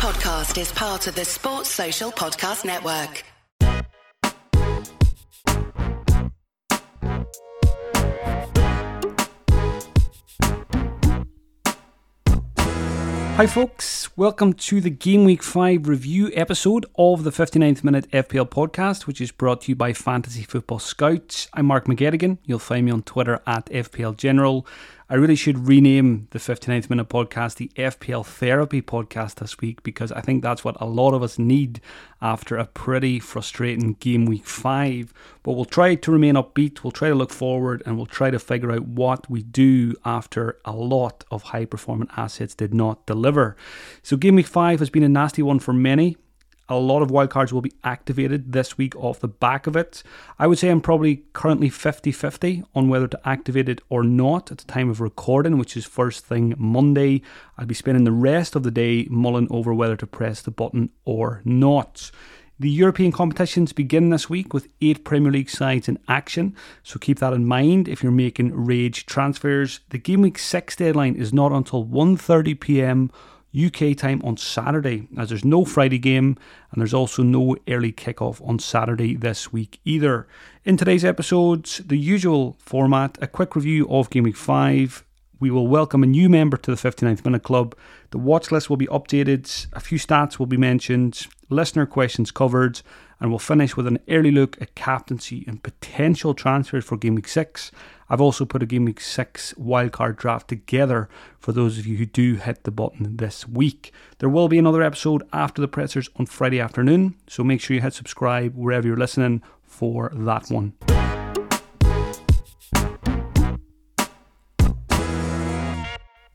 podcast is part of the Sports Social Podcast Network. Hi, folks. Welcome to the Game Week 5 review episode of the 59th Minute FPL podcast, which is brought to you by Fantasy Football Scouts. I'm Mark McGettigan. You'll find me on Twitter at FPL General. I really should rename the 59th Minute podcast the FPL Therapy podcast this week because I think that's what a lot of us need after a pretty frustrating game week five. But we'll try to remain upbeat, we'll try to look forward, and we'll try to figure out what we do after a lot of high performing assets did not deliver. So, game week five has been a nasty one for many a lot of wildcards will be activated this week off the back of it. I would say I'm probably currently 50 50 on whether to activate it or not at the time of recording, which is first thing Monday. I'll be spending the rest of the day mulling over whether to press the button or not. The European competitions begin this week with eight Premier League sides in action, so keep that in mind if you're making rage transfers. The game week 6 deadline is not until 1:30 p.m. UK time on Saturday, as there's no Friday game and there's also no early kickoff on Saturday this week either. In today's episodes, the usual format a quick review of Game Week 5. We will welcome a new member to the 59th Minute Club. The watch list will be updated, a few stats will be mentioned, listener questions covered, and we'll finish with an early look at captaincy and potential transfers for Game Week 6 I've also put a Game Week 6 wildcard draft together for those of you who do hit the button this week. There will be another episode after the pressers on Friday afternoon, so make sure you hit subscribe wherever you're listening for that one.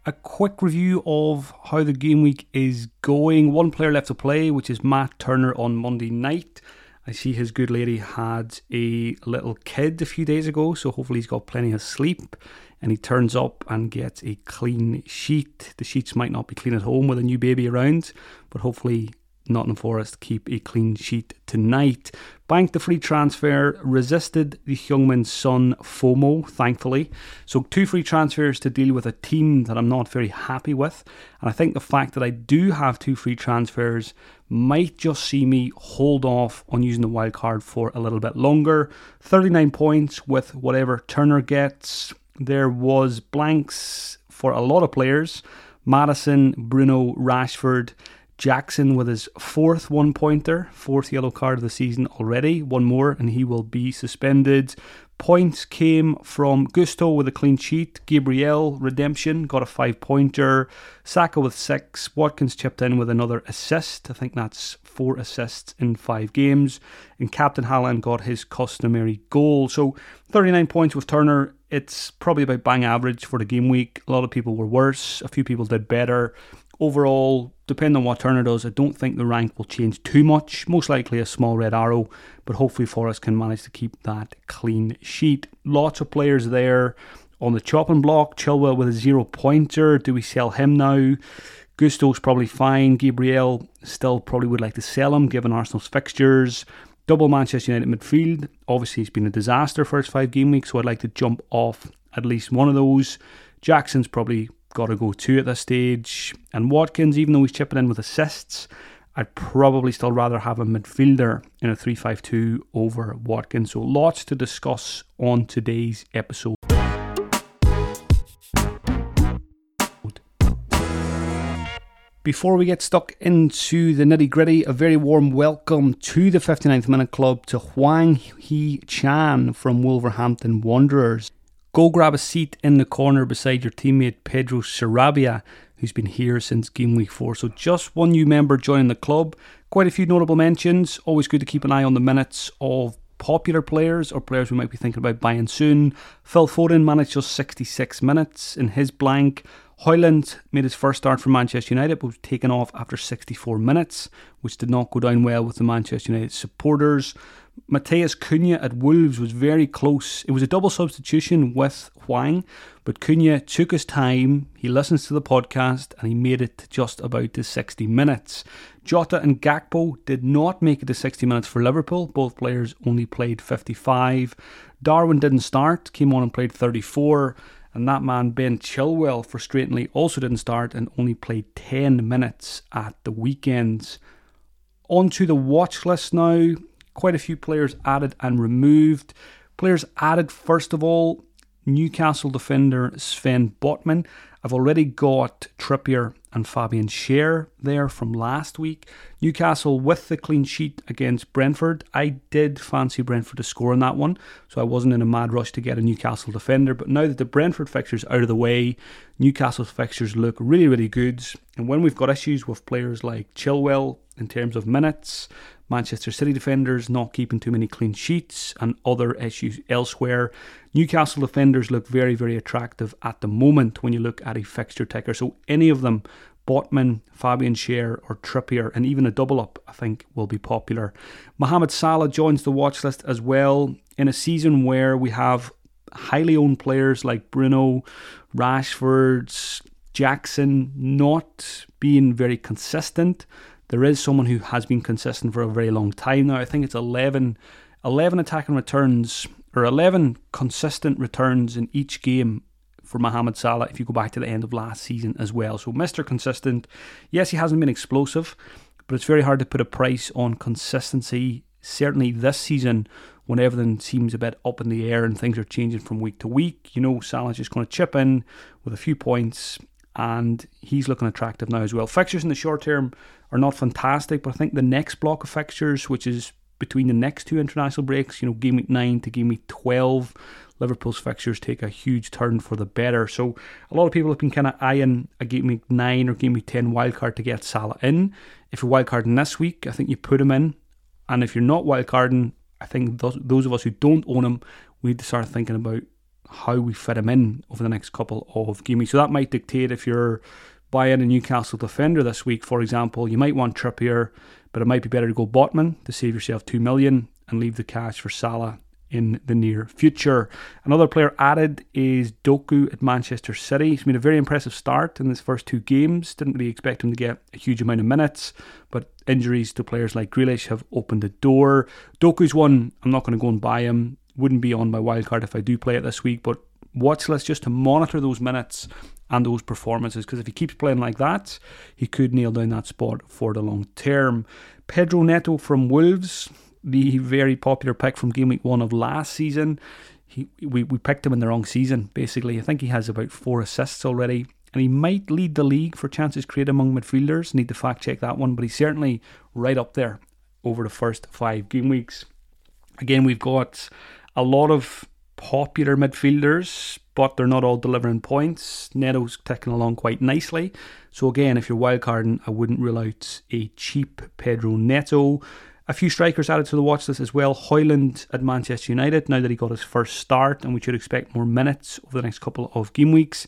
A quick review of how the game week is going. One player left to play, which is Matt Turner on Monday night. I see his good lady had a little kid a few days ago, so hopefully he's got plenty of sleep. And he turns up and gets a clean sheet. The sheets might not be clean at home with a new baby around, but hopefully Nottingham Forest keep a clean sheet tonight. Banked the free transfer, resisted the Heung-min Son FOMO, thankfully. So, two free transfers to deal with a team that I'm not very happy with. And I think the fact that I do have two free transfers might just see me hold off on using the wild card for a little bit longer. 39 points with whatever Turner gets. There was blanks for a lot of players. Maddison, Bruno, Rashford, Jackson with his fourth one pointer, fourth yellow card of the season already. One more and he will be suspended. Points came from Gusto with a clean sheet, Gabriel redemption got a five pointer, Saka with six, Watkins chipped in with another assist. I think that's four assists in five games, and Captain Haaland got his customary goal. So 39 points with Turner. It's probably about bang average for the game week. A lot of people were worse, a few people did better overall, depending on what Turner does, I don't think the rank will change too much. Most likely a small red arrow, but hopefully Forest can manage to keep that clean sheet. Lots of players there on the chopping block. Chilwell with a zero pointer. Do we sell him now? Gusto's probably fine. Gabriel still probably would like to sell him given Arsenal's fixtures. Double Manchester United midfield. Obviously, it's been a disaster first five game weeks, so I'd like to jump off at least one of those. Jackson's probably got to go two at this stage. And Watkins, even though he's chipping in with assists, I'd probably still rather have a midfielder in a 3 5 2 over Watkins. So lots to discuss on today's episode. Before we get stuck into the nitty gritty, a very warm welcome to the 59th Minute Club to Hwang Hee-chan from Wolverhampton Wanderers. Go grab a seat in the corner beside your teammate Pedro Sarabia, who's been here since game week four. So just one new member joining the club. Quite a few notable mentions. Always good to keep an eye on the minutes of popular players or players we might be thinking about buying soon. Phil Foden managed just 66 minutes in his blank. Højlund made his first start for Manchester United but was taken off after 64 minutes, which did not go down well with the Manchester United supporters. Matheus Cunha at Wolves was very close. It was a double substitution with Hwang, but Cunha took his time. He listens to the podcast and he made it just about to 60 minutes. Jota and Gakpo did not make it to 60 minutes for Liverpool. Both players only played 55. Darwin didn't start, came on and played 34. And that man, Ben Chilwell, frustratingly also didn't start and only played 10 minutes at the weekends. On to the watch list now. Quite a few players added and removed. Players added, first of all, Newcastle defender Sven Botman. I've already got Trippier and Fabian Schär there from last week. Newcastle with the clean sheet against Brentford. I did fancy Brentford to score in that one, so I wasn't in a mad rush to get a Newcastle defender. But now that the Brentford fixtures out of the way, Newcastle's fixtures look really, really good. And when we've got issues with players like Chilwell in terms of minutes, Manchester City defenders not keeping too many clean sheets, and other issues elsewhere. Newcastle defenders look very, very attractive at the moment when you look at a fixture ticker. So any of them, Botman, Fabian Schär, or Trippier, and even a double up, I think, will be popular. Mohamed Salah joins the watch list as well in a season where we have highly owned players like Bruno, Rashford, Jackson not being very consistent there is someone who has been consistent for a very long time now. I think it's 11, 11 attacking returns or 11 consistent returns in each game for Mohamed Salah if you go back to the end of last season as well. So Mr. Consistent, yes, he hasn't been explosive, but it's very hard to put a price on consistency. Certainly this season, when everything seems a bit up in the air and things are changing from week to week, you know, Salah's just going to chip in with a few points and he's looking attractive now as well. Fixtures in the short term are not fantastic, but I think the next block of fixtures, which is between the next two international breaks, you know, game week 9 to game week 12, Liverpool's fixtures take a huge turn for the better. So a lot of people have been kind of eyeing a game week 9 or game week 10 wildcard to get Salah in. If you're wildcarding this week, I think you put him in. And if you're not wildcarding, I think those, those of us who don't own him, we need to start thinking about how we fit him in over the next couple of games. So that might dictate if you're buying a Newcastle defender this week, for example, you might want Trippier, but it might be better to go Botman to save yourself two million and leave the cash for Salah in the near future. Another player added is Doku at Manchester City. He's made a very impressive start in his first two games. Didn't really expect him to get a huge amount of minutes, but injuries to players like Grealish have opened the door. Doku's one, I'm not going to go and buy him wouldn't be on my wildcard if I do play it this week, but watch list just to monitor those minutes and those performances because if he keeps playing like that, he could nail down that spot for the long term. Pedro Neto from Wolves, the very popular pick from game week one of last season. He, we, we picked him in the wrong season, basically. I think he has about four assists already, and he might lead the league for chances created among midfielders. Need to fact check that one, but he's certainly right up there over the first five game weeks. Again, we've got a lot of popular midfielders, but they're not all delivering points. Neto's ticking along quite nicely. So again, if you're wildcarding, I wouldn't rule out a cheap Pedro Neto. A few strikers added to the watch list as well. Højlund at Manchester United, now that he got his first start, and we should expect more minutes over the next couple of game weeks.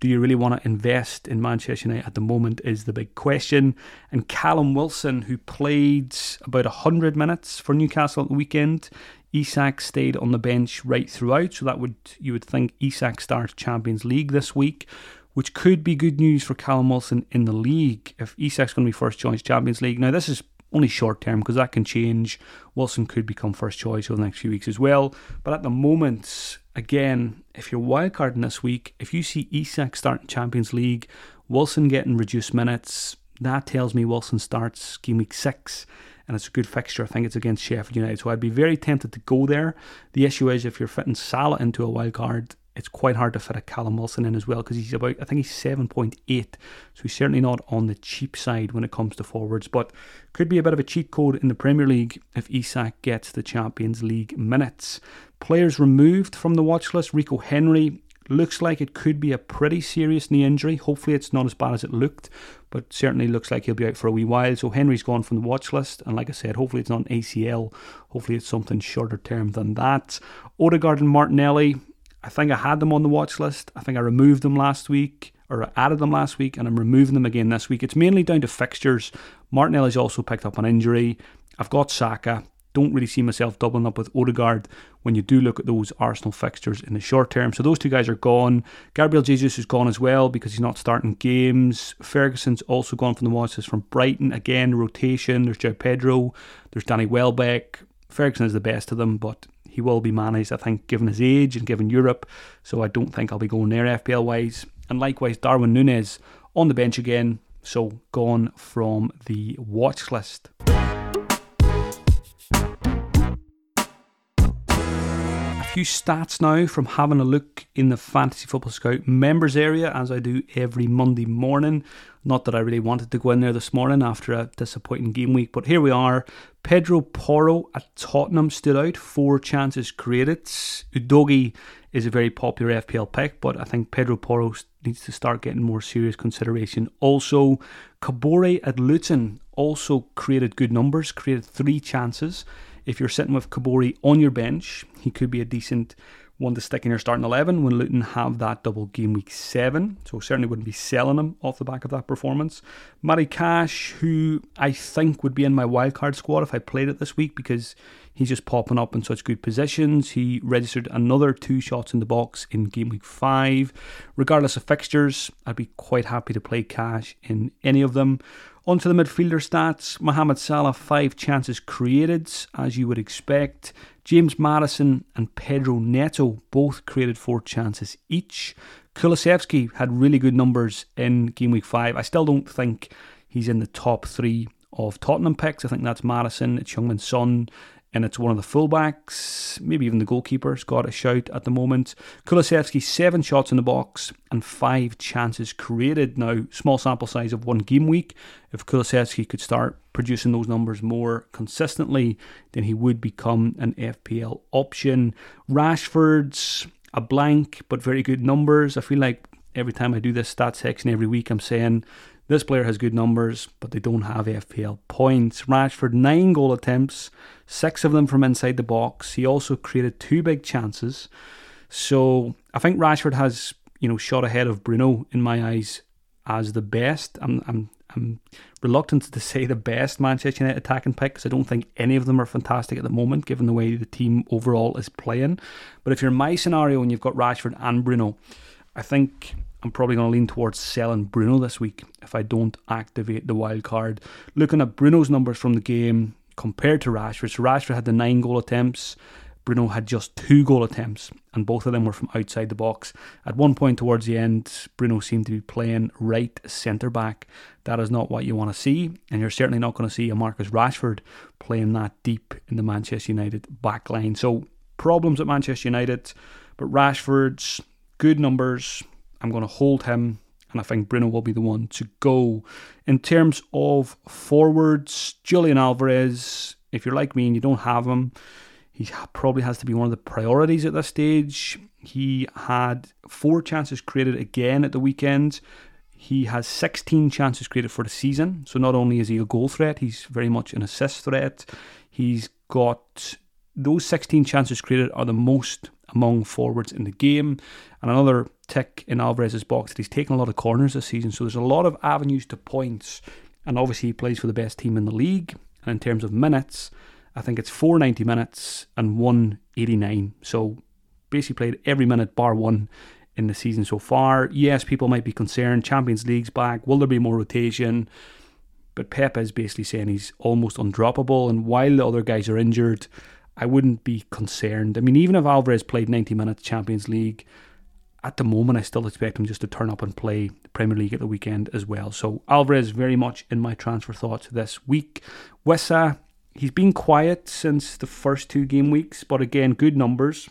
Do you really want to invest in Manchester United at the moment? Is the big question. And Callum Wilson, who played about 100 minutes for Newcastle at the weekend, Isak stayed on the bench right throughout, so that would you would think Isak starts Champions League this week, which could be good news for Callum Wilson in the league if Isak's going to be first choice Champions League. Now this is only short term because that can change. Wilson could become first choice over the next few weeks as well. But at the moment, again, if you're wildcarding this week, if you see Isak starting Champions League, Wilson getting reduced minutes, that tells me Wilson starts game week six and it's a good fixture. I think it's against Sheffield United, so I'd be very tempted to go there. The issue is if you're fitting Salah into a wild card, it's quite hard to fit a Callum Wilson in as well because he's about I think he's seven point eight, so he's certainly not on the cheap side when it comes to forwards, but could be a bit of a cheat code in the Premier League if Isak gets the Champions League minutes. Players removed from the watch list: Rico Henry Looks like it could be a pretty serious knee injury. Hopefully, it's not as bad as it looked, but certainly looks like he'll be out for a wee while. So, Henry's gone from the watch list. And like I said, hopefully, it's not an ACL. Hopefully, it's something shorter term than that. Odegaard and Martinelli, I think I had them on the watch list. I think I removed them last week or added them last week and I'm removing them again this week. It's mainly down to fixtures. Martinelli's also picked up an injury. I've got Saka don't really see myself doubling up with Odegaard when you do look at those Arsenal fixtures in the short term. So those two guys are gone. Gabriel Jesus is gone as well because he's not starting games. Ferguson's also gone from the watches from Brighton. Again, rotation. There's João Pedro. There's Danny Welbeck. Ferguson is the best of them, but he will be managed, I think, given his age and given Europe. So I don't think I'll be going there FPL wise. And likewise, Darwin Nunez on the bench again. So gone from the watch list. Few stats now from having a look in the Fantasy Football Scout members area as I do every Monday morning. Not that I really wanted to go in there this morning after a disappointing game week, but here we are. Pedro Porro at Tottenham stood out, four chances created. Udogie is a very popular FPL pick, but I think Pedro Porro needs to start getting more serious consideration. Also, Kabore at Luton also created good numbers, created three chances if you're sitting with Kabore on your bench, he could be a decent one to stick in your starting 11 when Luton have that double game week 7. So certainly wouldn't be selling him off the back of that performance. Matty Cash, who I think would be in my wildcard squad if I played it this week because he's just popping up in such good positions. He registered another two shots in the box in game week 5. Regardless of fixtures, I'd be quite happy to play Cash in any of them. Onto the midfielder stats Mohamed Salah, five chances created, as you would expect. James Maddison and Pedro Neto both created four chances each. Kulusevski had really good numbers in game week five. I still don't think he's in the top three of Tottenham picks. I think that's Maddison, it's Heung-min Son, and it's one of the fullbacks, maybe even the goalkeeper's got a shout at the moment. Kulusevski, seven shots in the box and five chances created. Now, small sample size of one game week. If Kulusevski could start producing those numbers more consistently, then he would become an FPL option. Rashford's a blank, but very good numbers. I feel like every time I do this stat section every week, I'm saying this player has good numbers, but they don't have FPL points. Rashford, nine goal attempts, six of them from inside the box. He also created two big chances. So I think Rashford has, you know, shot ahead of Bruno in my eyes as the best. I'm, I'm, I'm reluctant to say the best Manchester United attacking pick because I don't think any of them are fantastic at the moment, given the way the team overall is playing. But if you're my scenario and you've got Rashford and Bruno, I think I'm probably going to lean towards selling Bruno this week if I don't activate the wild card. Looking at Bruno's numbers from the game compared to Rashford, so Rashford had the nine goal attempts. Bruno had just two goal attempts, and both of them were from outside the box. At one point towards the end, Bruno seemed to be playing right centre back. That is not what you want to see, and you're certainly not going to see a Marcus Rashford playing that deep in the Manchester United back line. So, problems at Manchester United, but Rashford's good numbers, I'm going to hold him, and I think Bruno will be the one to go. In terms of forwards, Julian Alvarez, if you're like me and you don't have him, he probably has to be one of the priorities at this stage. He had four chances created again at the weekend. He has 16 chances created for the season. So not only is he a goal threat, he's very much an assist threat. He's got those 16 chances created are the most among forwards in the game. And another tick in Alvarez's box that he's taken a lot of corners this season. So there's a lot of avenues to points. And obviously, he plays for the best team in the league. And in terms of minutes, I think it's 490 minutes and 189. So basically, played every minute bar one in the season so far. Yes, people might be concerned. Champions League's back. Will there be more rotation? But Pep is basically saying he's almost undroppable. And while the other guys are injured, I wouldn't be concerned. I mean, even if Alvarez played 90 minutes Champions League, at the moment I still expect him just to turn up and play Premier League at the weekend as well. So Alvarez very much in my transfer thoughts this week. Wissa, he's been quiet since the first two game weeks, but again, good numbers.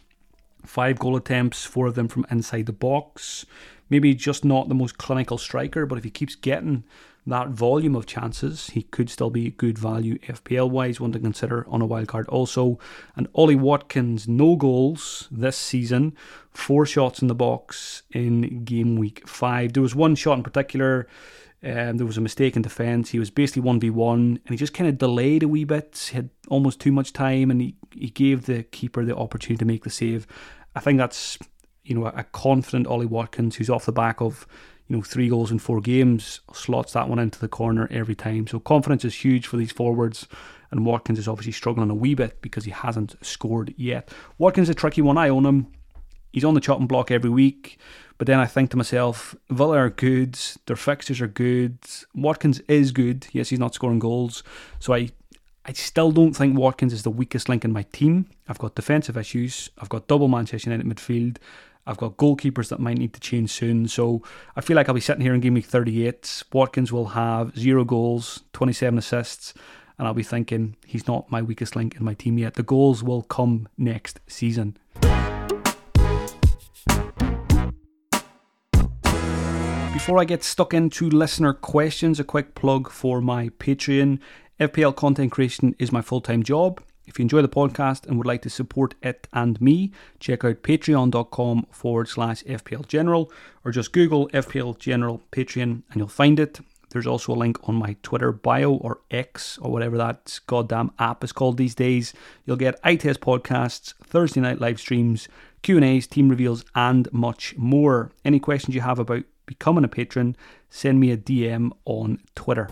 Five goal attempts, four of them from inside the box. Maybe just not the most clinical striker, but if he keeps getting that volume of chances, he could still be good value FPL wise, one to consider on a wild card also. And Ollie Watkins, no goals this season, four shots in the box in game week five. There was one shot in particular. Um, there was a mistake in defence. He was basically 1v1 and he just kind of delayed a wee bit. He had almost too much time and he, he gave the keeper the opportunity to make the save. I think that's you know a confident Ollie Watkins who's off the back of you know, three goals in four games, slots that one into the corner every time. So confidence is huge for these forwards. And Watkins is obviously struggling a wee bit because he hasn't scored yet. Watkins is a tricky one. I own him. He's on the chopping block every week. But then I think to myself, Villa are good. Their fixtures are good. Watkins is good. Yes, he's not scoring goals. So I I still don't think Watkins is the weakest link in my team. I've got defensive issues. I've got double Manchester United midfield. I've got goalkeepers that might need to change soon. So I feel like I'll be sitting here in game week 38. Watkins will have zero goals, 27 assists, and I'll be thinking he's not my weakest link in my team yet. The goals will come next season. Before I get stuck into listener questions, a quick plug for my Patreon. FPL content creation is my full time job. If you enjoy the podcast and would like to support it and me, check out patreon.com forward slash FPL General or just Google FPL General Patreon and you'll find it. There's also a link on my Twitter bio or X or whatever that goddamn app is called these days. You'll get iTest podcasts, Thursday night live streams, Q&As, team reveals and much more. Any questions you have about becoming a patron, send me a DM on Twitter.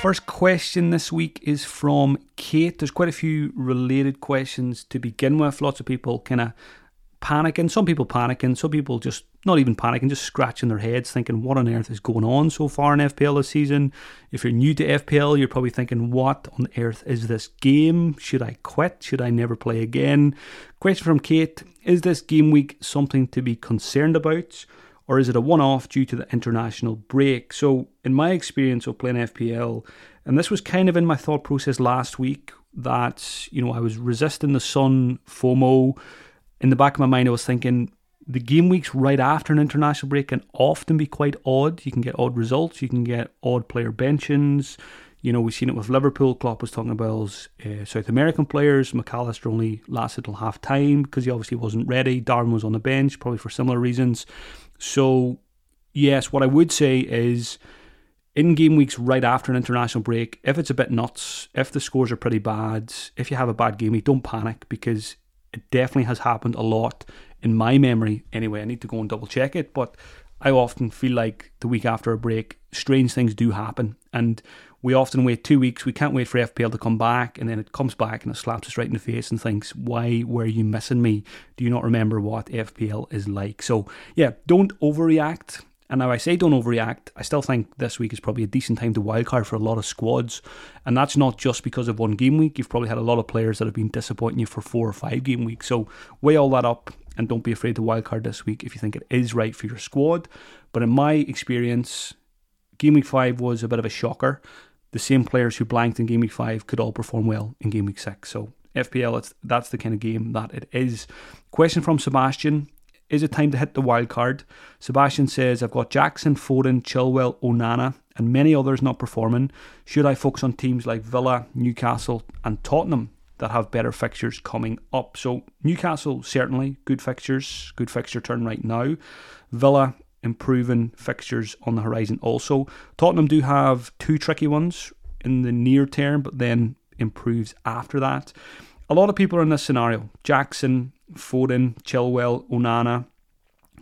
First question this week is from Kate. There's quite a few related questions to begin with. Lots of people kind of panicking. Some people panicking. Some people just not even panicking, just scratching their heads, thinking, what on earth is going on so far in FPL this season? If you're new to FPL, you're probably thinking, what on earth is this game? Should I quit? Should I never play again? Question from Kate Is this game week something to be concerned about? Or is it a one off due to the international break? So, in my experience of playing FPL, and this was kind of in my thought process last week, that, you know, I was resisting the Son FOMO in the back of my mind, I was thinking the game weeks right after an international break can often be quite odd. You can get odd results, you can get odd player benchings. You know, we've seen it with Liverpool. Klopp was talking about uh, South American players. Mac Allister only lasted till half time because he obviously wasn't ready. Darwin was on the bench, probably for similar reasons. So, yes, what I would say is in game weeks right after an international break, if it's a bit nuts, if the scores are pretty bad, if you have a bad game week, don't panic because it definitely has happened a lot in my memory. Anyway, I need to go and double check it, but I often feel like the week after a break, strange things do happen. And we often wait two weeks. We can't wait for FPL to come back, and then it comes back and it slaps us right in the face and thinks, Why were you missing me? Do you not remember what FPL is like? So, yeah, don't overreact. And now I say don't overreact. I still think this week is probably a decent time to wildcard for a lot of squads. And that's not just because of one game week. You've probably had a lot of players that have been disappointing you for four or five game weeks. So weigh all that up and don't be afraid to wildcard this week if you think it is right for your squad. But in my experience, game week five was a bit of a shocker. The same players who blanked in game week five could all perform well in game week six. So FPL, it's, that's the kind of game that it is. Question from Sebastian is it time to hit the wild card? Sebastian says, I've got Jackson, Foden, Chilwell, Onana, and many others not performing. Should I focus on teams like Villa, Newcastle, and Tottenham that have better fixtures coming up? So, Newcastle, certainly good fixtures, good fixture turn right now. Villa, improving fixtures on the horizon also. Tottenham do have two tricky ones in the near term, but then improves after that. A lot of people are in this scenario. Jackson, Foden, Chilwell, Onana.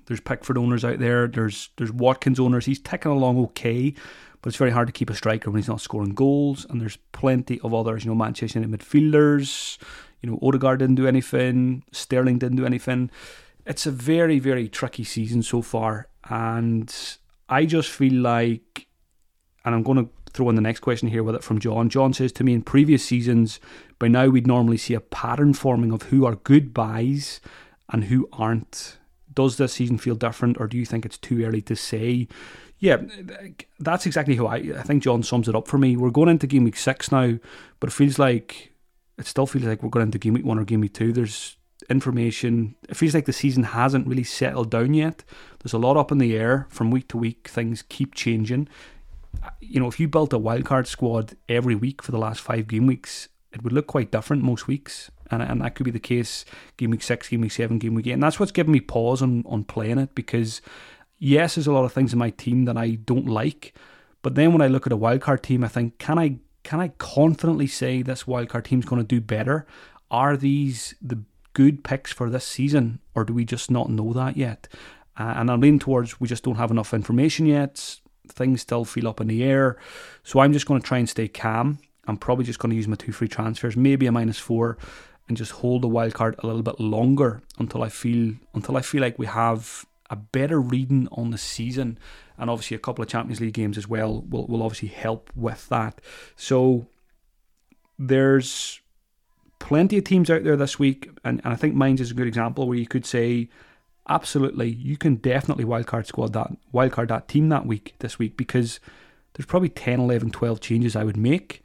There's Pickford owners out there. There's there's Watkins owners. He's ticking along okay, but it's very hard to keep a striker when he's not scoring goals. And there's plenty of others. You know, Manchester United midfielders. You know, Odegaard didn't do anything. Sterling didn't do anything. It's a very very tricky season so far, and I just feel like, and I'm going to throw in the next question here with it from John. John says to me in previous seasons, by now we'd normally see a pattern forming of who are good buys and who aren't. Does this season feel different, or do you think it's too early to say? Yeah, that's exactly how I, I think John sums it up for me. We're going into game week six now, but it feels like it still feels like we're going into game week one or game week two. There's information. It feels like the season hasn't really settled down yet. There's a lot up in the air from week to week. Things keep changing uh, you know, if you built a wildcard squad every week for the last five game weeks, it would look quite different most weeks. And, and that could be the case game week six, game week seven, game week eight. And that's what's given me pause on, on playing it because, yes, there's a lot of things in my team that I don't like. But then when I look at a wildcard team, I think, can I can I confidently say this wildcard team's going to do better? Are these the good picks for this season, or do we just not know that yet? Uh, and I'm leaning towards we just don't have enough information yet things still feel up in the air. So I'm just going to try and stay calm. I'm probably just going to use my two free transfers, maybe a minus four, and just hold the wild card a little bit longer until I feel until I feel like we have a better reading on the season, and obviously a couple of Champions League games as well will will obviously help with that. So there's plenty of teams out there this week, and, and I think mine's is a good example where you could say, absolutely, you can definitely wildcard squad that wildcard that team that week this week because there's probably 10, 11, 12 changes I would make.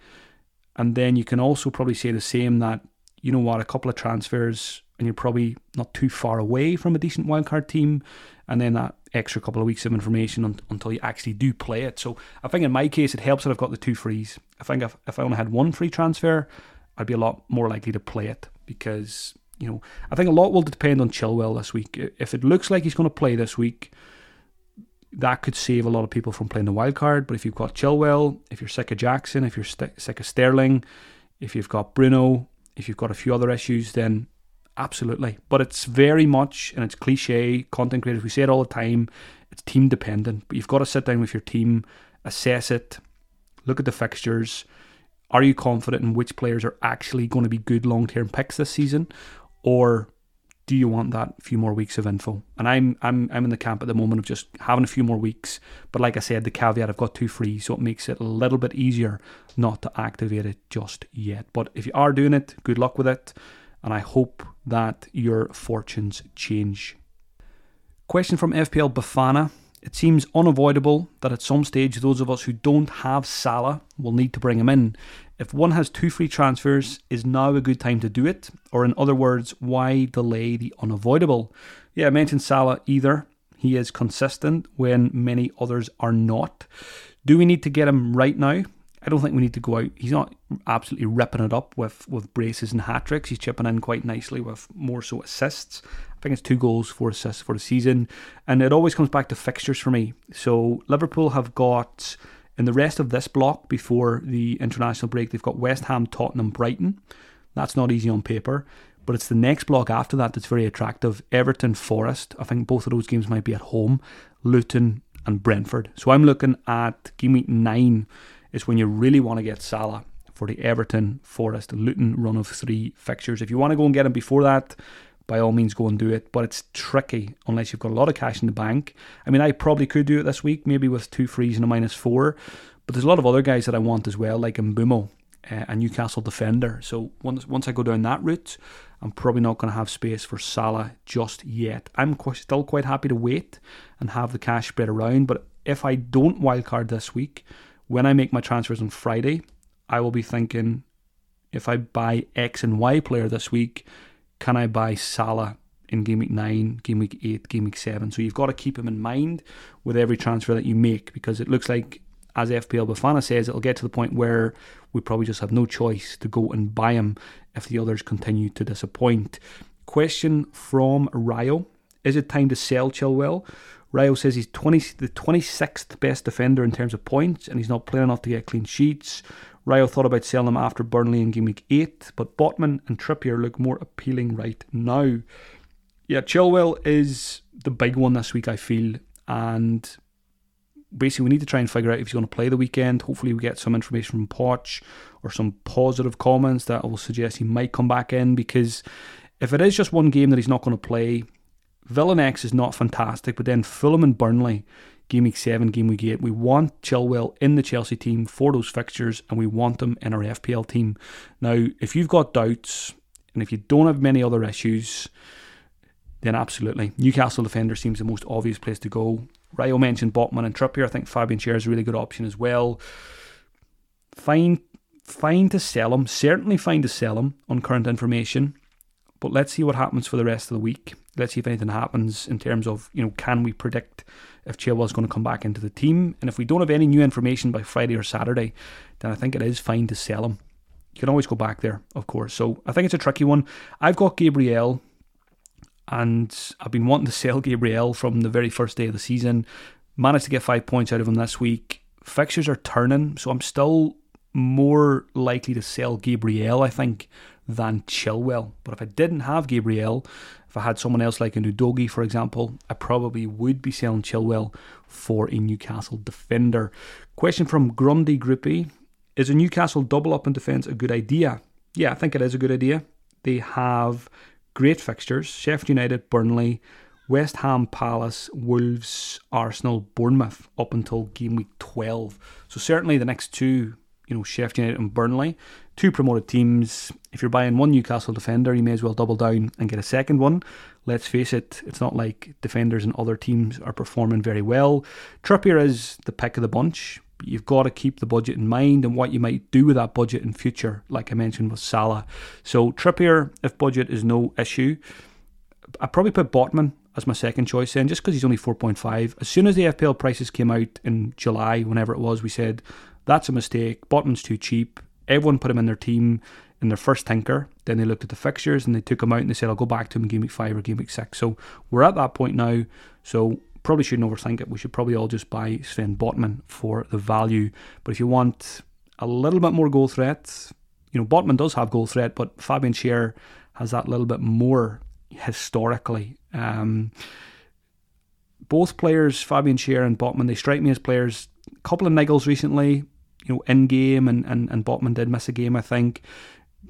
And then you can also probably say the same that, you know what, a couple of transfers and you're probably not too far away from a decent wildcard team. And then that extra couple of weeks of information un- until you actually do play it. So I think in my case, it helps that I've got the two frees. I think if, if I only had one free transfer, I'd be a lot more likely to play it because, you know, I think a lot will depend on Chilwell this week. If it looks like he's going to play this week, that could save a lot of people from playing the wild card. But if you've got Chilwell, if you're sick of Jackson, if you're st- sick of Sterling, if you've got Bruno, if you've got a few other issues, then absolutely. But it's very much, and it's cliche, content creators, we say it all the time, it's team dependent. But you've got to sit down with your team, assess it, look at the fixtures. Are you confident in which players are actually going to be good long term picks this season? Or do you want that few more weeks of info? And I'm I'm I'm in the camp at the moment of just having a few more weeks. But like I said, the caveat I've got two free, so it makes it a little bit easier not to activate it just yet. But if you are doing it, good luck with it, and I hope that your fortunes change. Question from FPL Bafana. It seems unavoidable that at some stage those of us who don't have Salah will need to bring him in. If one has two free transfers, is now a good time to do it? Or in other words, why delay the unavoidable? Yeah, I mentioned Salah either. He is consistent when many others are not. Do we need to get him right now? I don't think we need to go out. He's not absolutely ripping it up with, with braces and hat tricks. He's chipping in quite nicely with more so assists. I think it's two goals, four assists for the season. And it always comes back to fixtures for me. So Liverpool have got in the rest of this block before the international break, they've got West Ham, Tottenham, Brighton. That's not easy on paper. But it's the next block after that that's very attractive. Everton, Forest. I think both of those games might be at home. Luton and Brentford. So I'm looking at game week nine is when you really want to get Salah for the Everton, Forest, Luton run of three fixtures. If you want to go and get him before that, by all means go and do it. But it's tricky unless you've got a lot of cash in the bank. I mean, I probably could do it this week, maybe with two frees and a minus four. But there's a lot of other guys that I want as well, like Mbeumo, uh, a Newcastle defender. So once once I go down that route, I'm probably not going to have space for Salah just yet. I'm qu- still quite happy to wait and have the cash spread around. But if I don't wildcard this week, when I make my transfers on Friday, I will be thinking if I buy X and Y player this week, can I buy Salah in game week 9, game week 8, game week 7? So you've got to keep him in mind with every transfer that you make because it looks like, as FPL Bafana says, it'll get to the point where we probably just have no choice to go and buy him if the others continue to disappoint. Question from Ryo Is it time to sell Chilwell? Ryo says he's 20, the 26th best defender in terms of points, and he's not playing enough to get clean sheets. Ryo thought about selling him after Burnley in game week 8, but Botman and Trippier look more appealing right now. Yeah, Chilwell is the big one this week, I feel, and basically we need to try and figure out if he's going to play the weekend. Hopefully, we get some information from Poch or some positive comments that will suggest he might come back in because if it is just one game that he's not going to play, Villa next is not fantastic, but then Fulham and Burnley, game week 7, game week 8, we want Chilwell in the Chelsea team for those fixtures and we want them in our FPL team. Now, if you've got doubts and if you don't have many other issues, then absolutely. Newcastle defender seems the most obvious place to go. Ryo mentioned Botman and Trippier. I think Fabian Schär is a really good option as well. Fine, fine to sell him. Certainly fine to sell him on current information. But let's see what happens for the rest of the week. Let's see if anything happens in terms of, you know, can we predict if Chilwell's going to come back into the team? And if we don't have any new information by Friday or Saturday, then I think it is fine to sell him. You can always go back there, of course. So I think it's a tricky one. I've got Gabriel, and I've been wanting to sell Gabriel from the very first day of the season. Managed to get five points out of him this week. Fixtures are turning, so I'm still more likely to sell Gabriel, I think, than Chilwell. But if I didn't have Gabriel, if I had someone else like a Udogie, for example, I probably would be selling Chilwell for a Newcastle defender. Question from Grundy Groupie Is a Newcastle double up in defence a good idea? Yeah, I think it is a good idea. They have great fixtures Sheffield United, Burnley, West Ham, Palace, Wolves, Arsenal, Bournemouth up until game week 12. So certainly the next two, you know, Sheffield United and Burnley, two promoted teams. If you're buying one Newcastle defender, you may as well double down and get a second one. Let's face it, it's not like defenders and other teams are performing very well. Trippier is the pick of the bunch. But you've got to keep the budget in mind and what you might do with that budget in future, like I mentioned with Salah. So Trippier, if budget is no issue, I'd probably put Botman as my second choice then, just because he's only 4.5. As soon as the FPL prices came out in July, whenever it was, we said that's a mistake. Botman's too cheap. Everyone put him in their team in their first tinker. Then they looked at the fixtures and they took him out and they said, I'll go back to him in game week five or game week six. So we're at that point now. So probably shouldn't overthink it. We should probably all just buy Sven Botman for the value. But if you want a little bit more goal threat, you know, Botman does have goal threat, but Fabian Schär has that little bit more historically. Um, both players, Fabian Schär and Botman, they strike me as players. A couple of niggles recently, you know, in game, and, and, and Botman did miss a game, I think.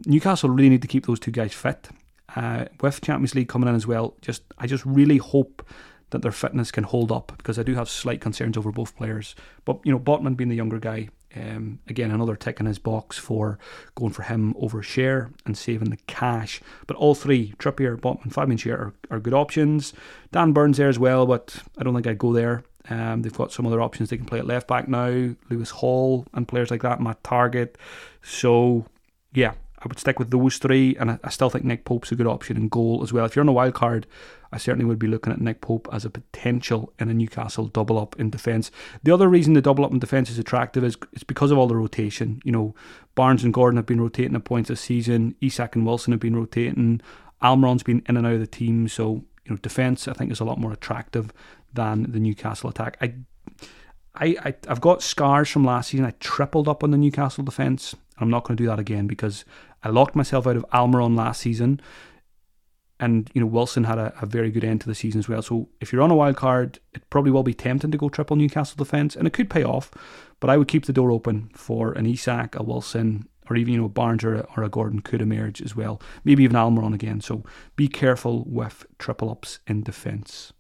Newcastle really need to keep those two guys fit. Uh, with Champions League coming in as well, just I just really hope that their fitness can hold up because I do have slight concerns over both players. But you know, Botman being the younger guy, um, again another tick in his box for going for him over Schär and saving the cash. But all three, Trippier, Botman, Fabian Schär are, are good options. Dan Burns there as well, but I don't think I'd go there. Um, they've got some other options they can play at left back now, Lewis Hall and players like that, Matt Targett. So yeah, I would stick with those three, and I, I, still think Nick Pope's a good option in goal as well. If you're on a wild card, I certainly would be looking at Nick Pope as a potential in a Newcastle double up in defence. The other reason the double up in defence is attractive is it's because of all the rotation. You know, Barnes and Gordon have been rotating at points this season. Isak and Wilson have been rotating. Almiron's been in and out of the team, so you know, defence I think is a lot more attractive than the Newcastle attack. I I, I have got scars from last season. I tripled up on the Newcastle defence. I'm not going to do that again because I locked myself out of Almiron last season, and you know Wilson had a, a, very good end to the season as well. So if you're on a wild card, it probably will be tempting to go triple Newcastle defence, and it could pay off. But I would keep the door open for an Isak, a Wilson, or even you know Barnes or or a Gordon could emerge as well. Maybe even Almiron again. So be careful with triple ups in defence.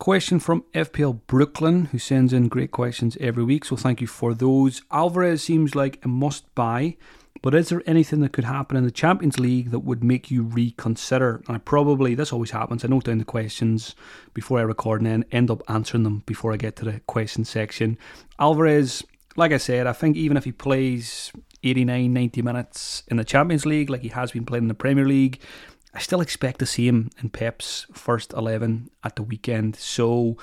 Question from FPL Brooklyn, who sends in great questions every week, so thank you for those. Alvarez seems like a must buy, but is there anything that could happen in the Champions League that would make you reconsider? And I probably, this always happens, I note down the questions before I record and then end up answering them before I get to the question section. Alvarez, like I said, I think even if he plays 89, 90 minutes in the Champions League, like he has been playing in the Premier League, I still expect to see him in Pep's first 11 at the weekend. So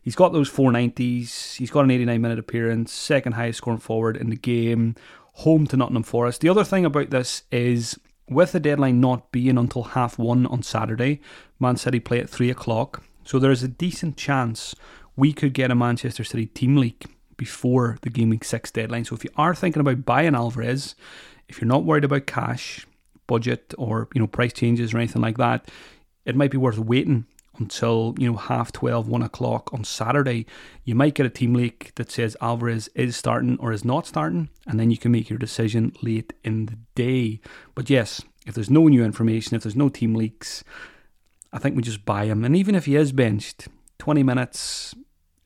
he's got those 490s. He's got an 89 minute appearance, second highest scoring forward in the game, home to Nottingham Forest. The other thing about this is with the deadline not being until half one on Saturday, Man City play at 3 o'clock. So there is a decent chance we could get a Manchester City team leak before the game week 6 deadline. So if you are thinking about buying Alvarez, if you're not worried about cash, budget or you know price changes or anything like that, it might be worth waiting until you know half 12 1 o'clock on saturday. You might get a team leak that says alvarez is starting or is not starting and then you can make your decision late in the day. But yes if there's no new information if there's no team leaks i think we just buy him and even if he is benched 20 minutes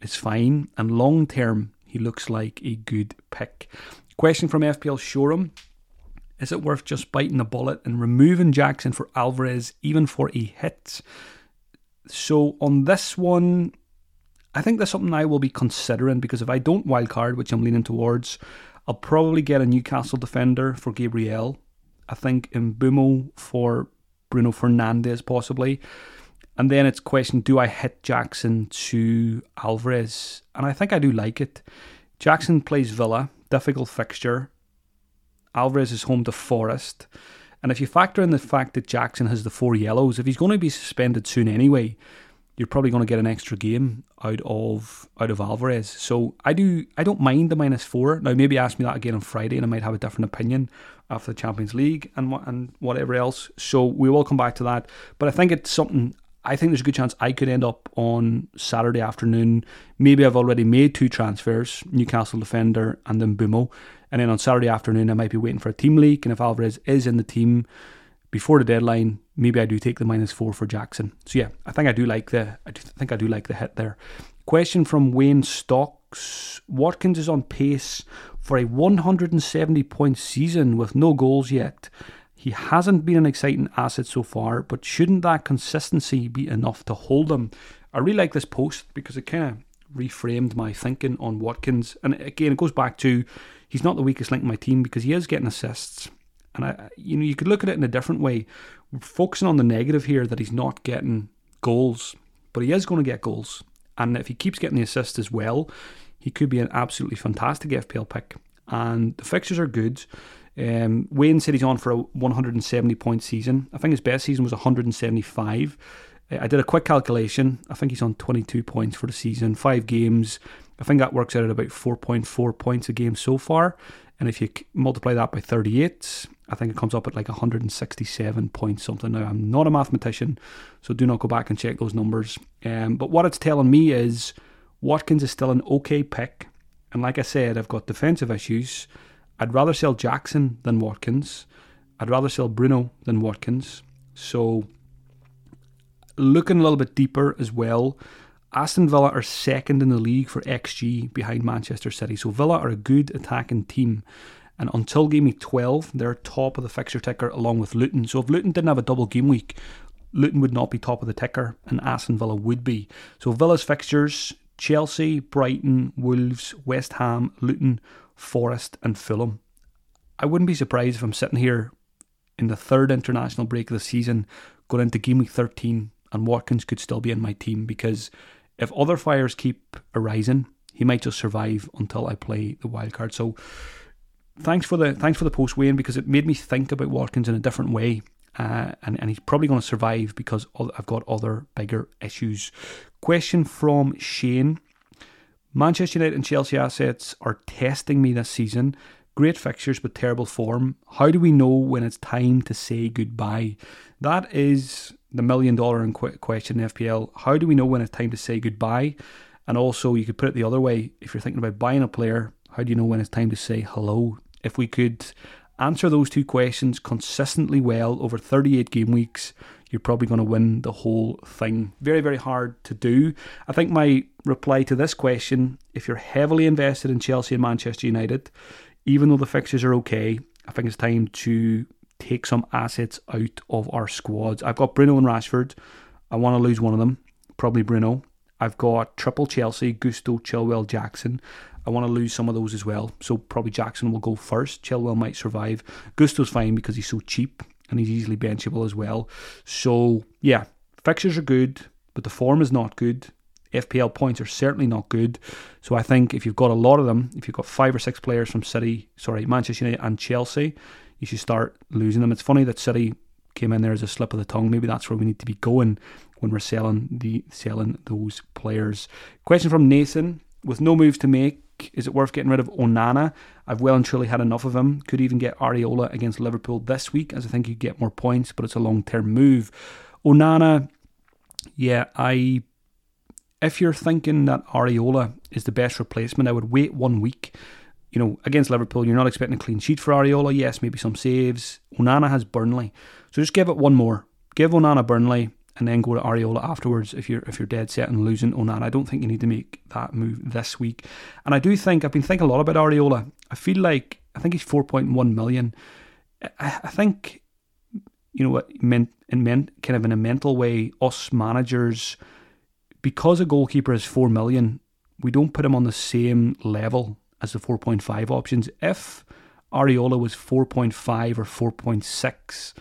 is fine and long term he looks like a good pick. Question from fpl showroom is it worth just biting the bullet and removing Jackson for Alvarez, even for a hit? So on this one, I think that's something I will be considering because if I don't wildcard, which I'm leaning towards, I'll probably get a Newcastle defender for Gabriel. I think Mbeumo for Bruno Fernandes possibly. And then it's question do I hit Jackson to Alvarez? And I think I do like it. Jackson plays Villa, difficult fixture. Alvarez is home to Forest. And if you factor in the fact that Jackson has the four yellows, if he's going to be suspended soon anyway, you're probably going to get an extra game out of out of Alvarez. So I do I don't mind the minus four. Now maybe ask me that again on Friday, and I might have a different opinion after the Champions League and and whatever else. So we will come back to that. But I think it's something. I think there's a good chance I could end up on Saturday afternoon. Maybe I've already made two transfers: Newcastle defender and then Mbeumo. And then on Saturday afternoon, I might be waiting for a team leak. And if Alvarez is in the team, before the deadline, maybe I do take the minus four for Jackson. So yeah, I think I do like the I do think I do like the hit there. Question from Wayne Stocks: Watkins is on pace for a 170 point season with no goals yet. He hasn't been an exciting asset so far, but shouldn't that consistency be enough to hold him? I really like this post because it kind of reframed my thinking on Watkins. And again, it goes back to he's not the weakest link in my team because he is getting assists. And I, you know, you could look at it in a different way. We're focusing on the negative here that he's not getting goals, but he is going to get goals. And if he keeps getting the assists as well, he could be an absolutely fantastic FPL pick. And the fixtures are good. Um, Wayne said he's on for a 170 point season. I think his best season was 175. I did a quick calculation. I think he's on 22 points for the season, five games. I think that works out at about 4.4 points a game so far. And if you multiply that by 38, I think it comes up at like 167 points something. Now, I'm not a mathematician, so do not go back and check those numbers. Um, but what it's telling me is Watkins is still an okay pick. And like I said, I've got defensive issues. I'd rather sell Jackson than Watkins. I'd rather sell Bruno than Watkins. So, looking a little bit deeper as well, Aston Villa are second in the league for XG behind Manchester City. So Villa are a good attacking team. And until game week 12, they're top of the fixture ticker along with Luton. So if Luton didn't have a double game week, Luton would not be top of the ticker and Aston Villa would be. So Villa's fixtures Chelsea, Brighton, Wolves, West Ham, Luton, Forest, and Fulham. I wouldn't be surprised if I'm sitting here in the third international break of the season, going into game week 13, and Watkins could still be in my team because if other fires keep arising, he might just survive until I play the wild card. So thanks for the thanks for the post, Wayne, because it made me think about Watkins in a different way. Uh, and, and he's probably going to survive because I've got other bigger issues. Question from Shane Manchester United and Chelsea assets are testing me this season. Great fixtures but terrible form. How do we know when it's time to say goodbye? That is the million dollar question in FPL. How do we know when it's time to say goodbye? And also, you could put it the other way. If you're thinking about buying a player, how do you know when it's time to say hello? If we could answer those two questions consistently well over 38 game weeks, you're probably going to win the whole thing. Very, very hard to do. I think my reply to this question if you're heavily invested in Chelsea and Manchester United, even though the fixtures are okay, I think it's time to take some assets out of our squads. I've got Bruno and Rashford. I want to lose one of them, probably Bruno. I've got triple Chelsea, Gusto, Chilwell, Jackson. I want to lose some of those as well. So probably Jackson will go first. Chilwell might survive. Gusto's fine because he's so cheap and he's easily benchable as well. So yeah, fixtures are good, but the form is not good. FPL points are certainly not good. So I think if you've got a lot of them, if you've got five or six players from City, sorry, Manchester United and Chelsea, you should start losing them. It's funny that City came in there as a slip of the tongue. Maybe that's where we need to be going when we're selling the selling those players. Question from Nathan: With no moves to make, is it worth getting rid of Onana? I've well and truly had enough of him. Could even get Areola against Liverpool this week, as I think you'd get more points, but it's a long term move. Onana, yeah, I. If you're thinking that Areola is the best replacement, I would wait one week you know, against Liverpool, you're not expecting a clean sheet for Areola. Yes, maybe some saves. Onana has Burnley, so just give it one more. Give Onana Burnley, and then go to Areola afterwards. If you're if you're dead set on losing Onana, I don't think you need to make that move this week. And I do think I've been thinking a lot about Areola. I feel like I think he's 4.1 million. I, I think you know what meant in meant kind of in a mental way, us managers, because a goalkeeper is four million, we don't put him on the same level as the 4.5 options. If Areola was 4.5 or 4.6,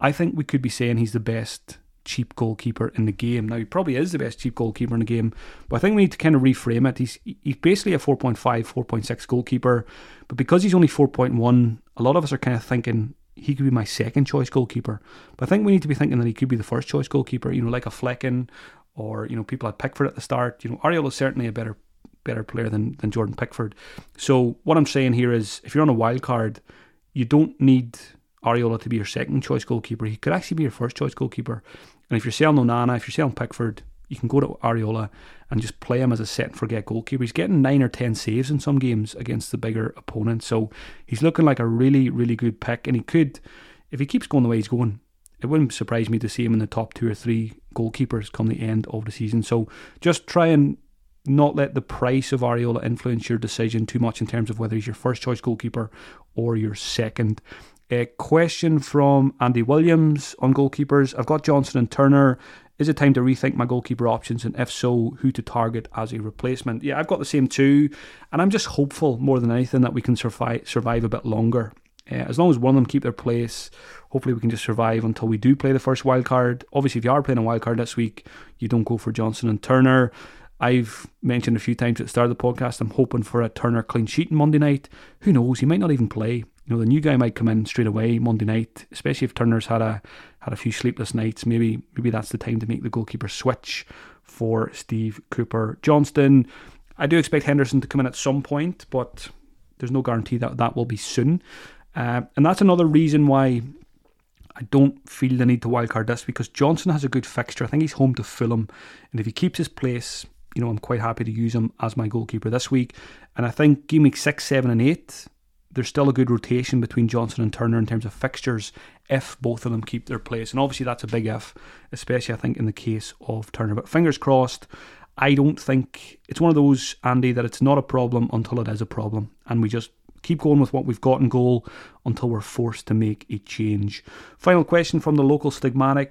I think we could be saying he's the best cheap goalkeeper in the game. Now, he probably is the best cheap goalkeeper in the game, but I think we need to kind of reframe it. He's, he's basically a 4.5, 4.6 goalkeeper, but because he's only 4.1, a lot of us are kind of thinking he could be my second choice goalkeeper. But I think we need to be thinking that he could be the first choice goalkeeper, you know, like a Flekken or, you know, people had Pickford at the start. You know, Areola is certainly a better better player than, than Jordan Pickford. So what I'm saying here is if you're on a wild card, you don't need Areola to be your second choice goalkeeper. He could actually be your first choice goalkeeper. And if you're selling Onana, if you're selling Pickford, you can go to Areola and just play him as a set and forget goalkeeper. He's getting nine or ten saves in some games against the bigger opponents. So he's looking like a really, really good pick. And he could, if he keeps going the way he's going, it wouldn't surprise me to see him in the top two or three goalkeepers come the end of the season. So just try and not let the price of Areola influence your decision too much in terms of whether he's your first choice goalkeeper or your second. A question from Andy Williams on goalkeepers. I've got Johnstone and Turner. Is it time to rethink my goalkeeper options? And if so, who to target as a replacement? Yeah, I've got the same two. And I'm just hopeful more than anything that we can survive, survive a bit longer. Uh, as long as one of them keep their place, hopefully we can just survive until we do play the first wild card. Obviously, if you are playing a wild card this week, you don't go for Johnstone and Turner. I've mentioned a few times at the start of the podcast, I'm hoping for a Turner clean sheet on Monday night. Who knows? He might not even play. You know, the new guy might come in straight away Monday night, especially if Turner's had a had a few sleepless nights. Maybe maybe that's the time to make the goalkeeper switch for Steve Cooper Johnstone. I do expect Henderson to come in at some point, but there's no guarantee that that will be soon. Uh, and that's another reason why I don't feel the need to wildcard this because Johnstone has a good fixture. I think he's home to Fulham, and if he keeps his place, you know, I'm quite happy to use him as my goalkeeper this week. And I think game week six, seven, and eight, there's still a good rotation between Johnstone and Turner in terms of fixtures if both of them keep their place. And obviously, that's a big if, especially I think in the case of Turner. But fingers crossed. I don't think it's one of those, Andy, that it's not a problem until it is a problem. And we just keep going with what we've got in goal until we're forced to make a change. Final question from the local stigmatic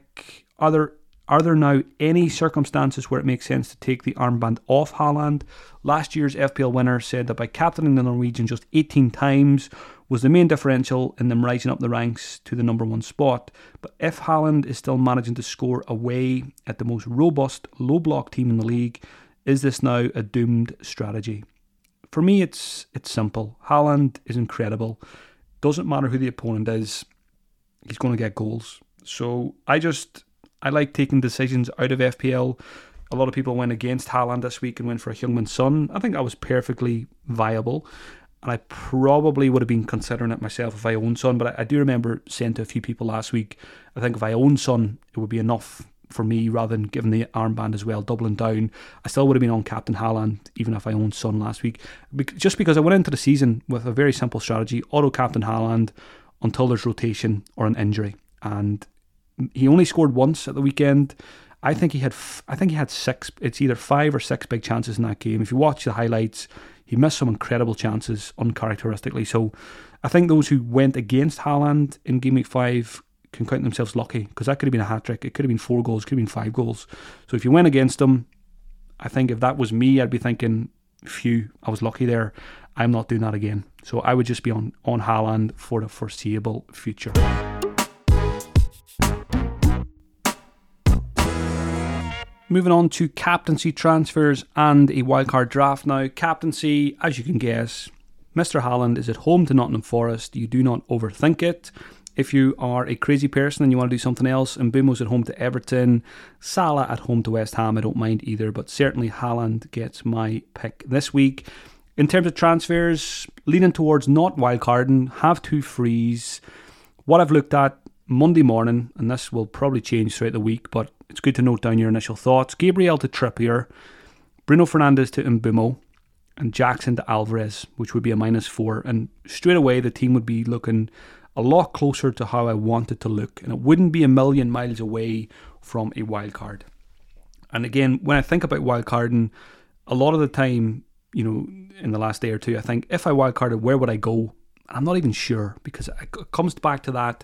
Are there are there now any circumstances where it makes sense to take the armband off Haaland? Last year's FPL winner said that by captaining the Norwegian just 18 times was the main differential in them rising up the ranks to the number one spot. But if Haaland is still managing to score away at the most robust low block team in the league, is this now a doomed strategy? For me, it's it's simple. Haaland is incredible. Doesn't matter who the opponent is, he's going to get goals. So I just I like taking decisions out of FPL. A lot of people went against Haaland this week and went for a Heung-min Son. I think that was perfectly viable. And I probably would have been considering it myself if I owned Son. But I, I do remember saying to a few people last week, I think if I owned Son, it would be enough for me rather than giving the armband as well, doubling down. I still would have been on Captain Haaland even if I owned Son last week. Just because I went into the season with a very simple strategy auto Captain Haaland until there's rotation or an injury. And he only scored once at the weekend. I think he had I think he had six. It's either five or six big chances in that game. If you watch the highlights, he missed some incredible chances uncharacteristically. So I think those who went against Haaland in game week five can count themselves lucky because that could have been a hat trick. It could have been four goals, could have been five goals. So if you went against him, I think if that was me, I'd be thinking, phew, I was lucky there. I'm not doing that again. So I would just be on on Haaland for the foreseeable future. Moving on to captaincy transfers and a wildcard draft now. Captaincy, as you can guess, Mr. Haaland is at home to Nottingham Forest. You do not overthink it. If you are a crazy person and you want to do something else, Mbeumo's at home to Everton, Salah at home to West Ham, I don't mind either, but certainly Haaland gets my pick this week. In terms of transfers, leaning towards not wildcarding, have two frees. What I've looked at Monday morning, and this will probably change throughout the week, but it's good to note down your initial thoughts. Gabriel to Trippier, Bruno Fernandes to Mbeumo, and Jackson to Alvarez, which would be a minus four. And straight away, the team would be looking a lot closer to how I wanted to look, and it wouldn't be a million miles away from a wild card. And again, when I think about wild carding, a lot of the time, you know, in the last day or two, I think if I wild carded, where would I go? I'm not even sure because it comes back to that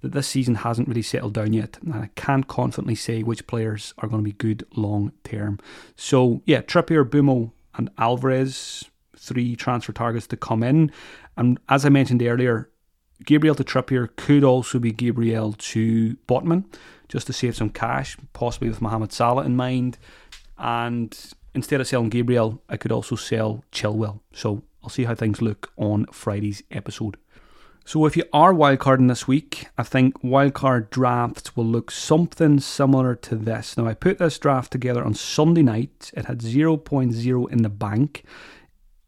that this season hasn't really settled down yet, and I can't confidently say which players are going to be good long term. So yeah, Trippier, Mbeumo, and Alvarez, three transfer targets to come in. And as I mentioned earlier, Gabriel to Trippier could also be Gabriel to Botman, just to save some cash, possibly with Mohamed Salah in mind. And instead of selling Gabriel, I could also sell Chilwell. So I'll see how things look on Friday's episode. So if you are wildcarding this week, I think wildcard drafts will look something similar to this. Now I put this draft together on Sunday night. It had 0.0 in the bank.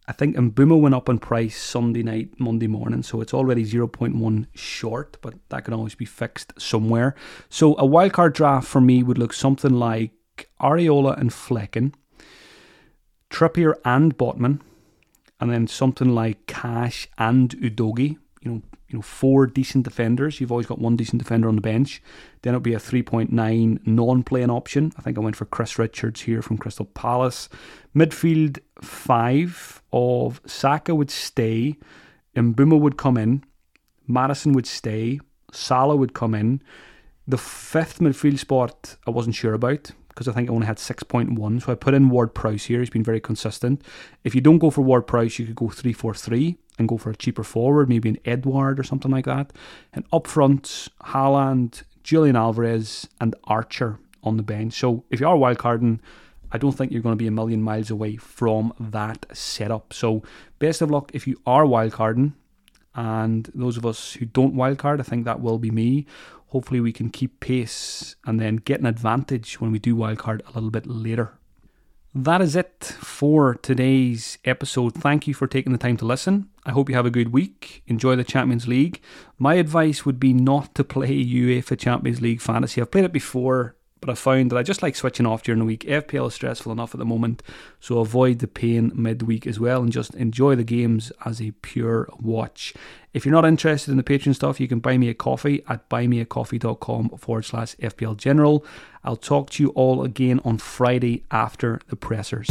I think Mbeumo went up in price Sunday night, Monday morning, so it's already 0.1 short, but that can always be fixed somewhere. So a wildcard draft for me would look something like Areola and Flekken, Trippier and Botman, and then something like Cash and Udogie you know, you know, four decent defenders. You've always got one decent defender on the bench. Then it'll be a 3.9 non-playing option. I think I went for Chris Richards here from Crystal Palace. Midfield five of Saka would stay, Mbeumo would come in, Maddison would stay, Salah would come in. The fifth midfield spot I wasn't sure about because I think I only had 6.1. So I put in Ward Prowse here. He's been very consistent. If you don't go for Ward Prowse, you could go 3 4 3 and go for a cheaper forward, maybe an Edouard or something like that. And up front, Haaland, Julian Alvarez, and Archer on the bench. So if you are wildcarding, I don't think you're going to be a million miles away from that setup. So best of luck if you are wildcarding. And those of us who don't wildcard, I think that will be me. Hopefully, we can keep pace and then get an advantage when we do wildcard a little bit later. That is it for today's episode. Thank you for taking the time to listen. I hope you have a good week. Enjoy the Champions League. My advice would be not to play UEFA Champions League fantasy. I've played it before but I found that I just like switching off during the week. FPL is stressful enough at the moment, so avoid the pain midweek as well and just enjoy the games as a pure watch. If you're not interested in the Patreon stuff, you can buy me a coffee at buymeacoffee.com forward slash FPL General. I'll talk to you all again on Friday after the pressers.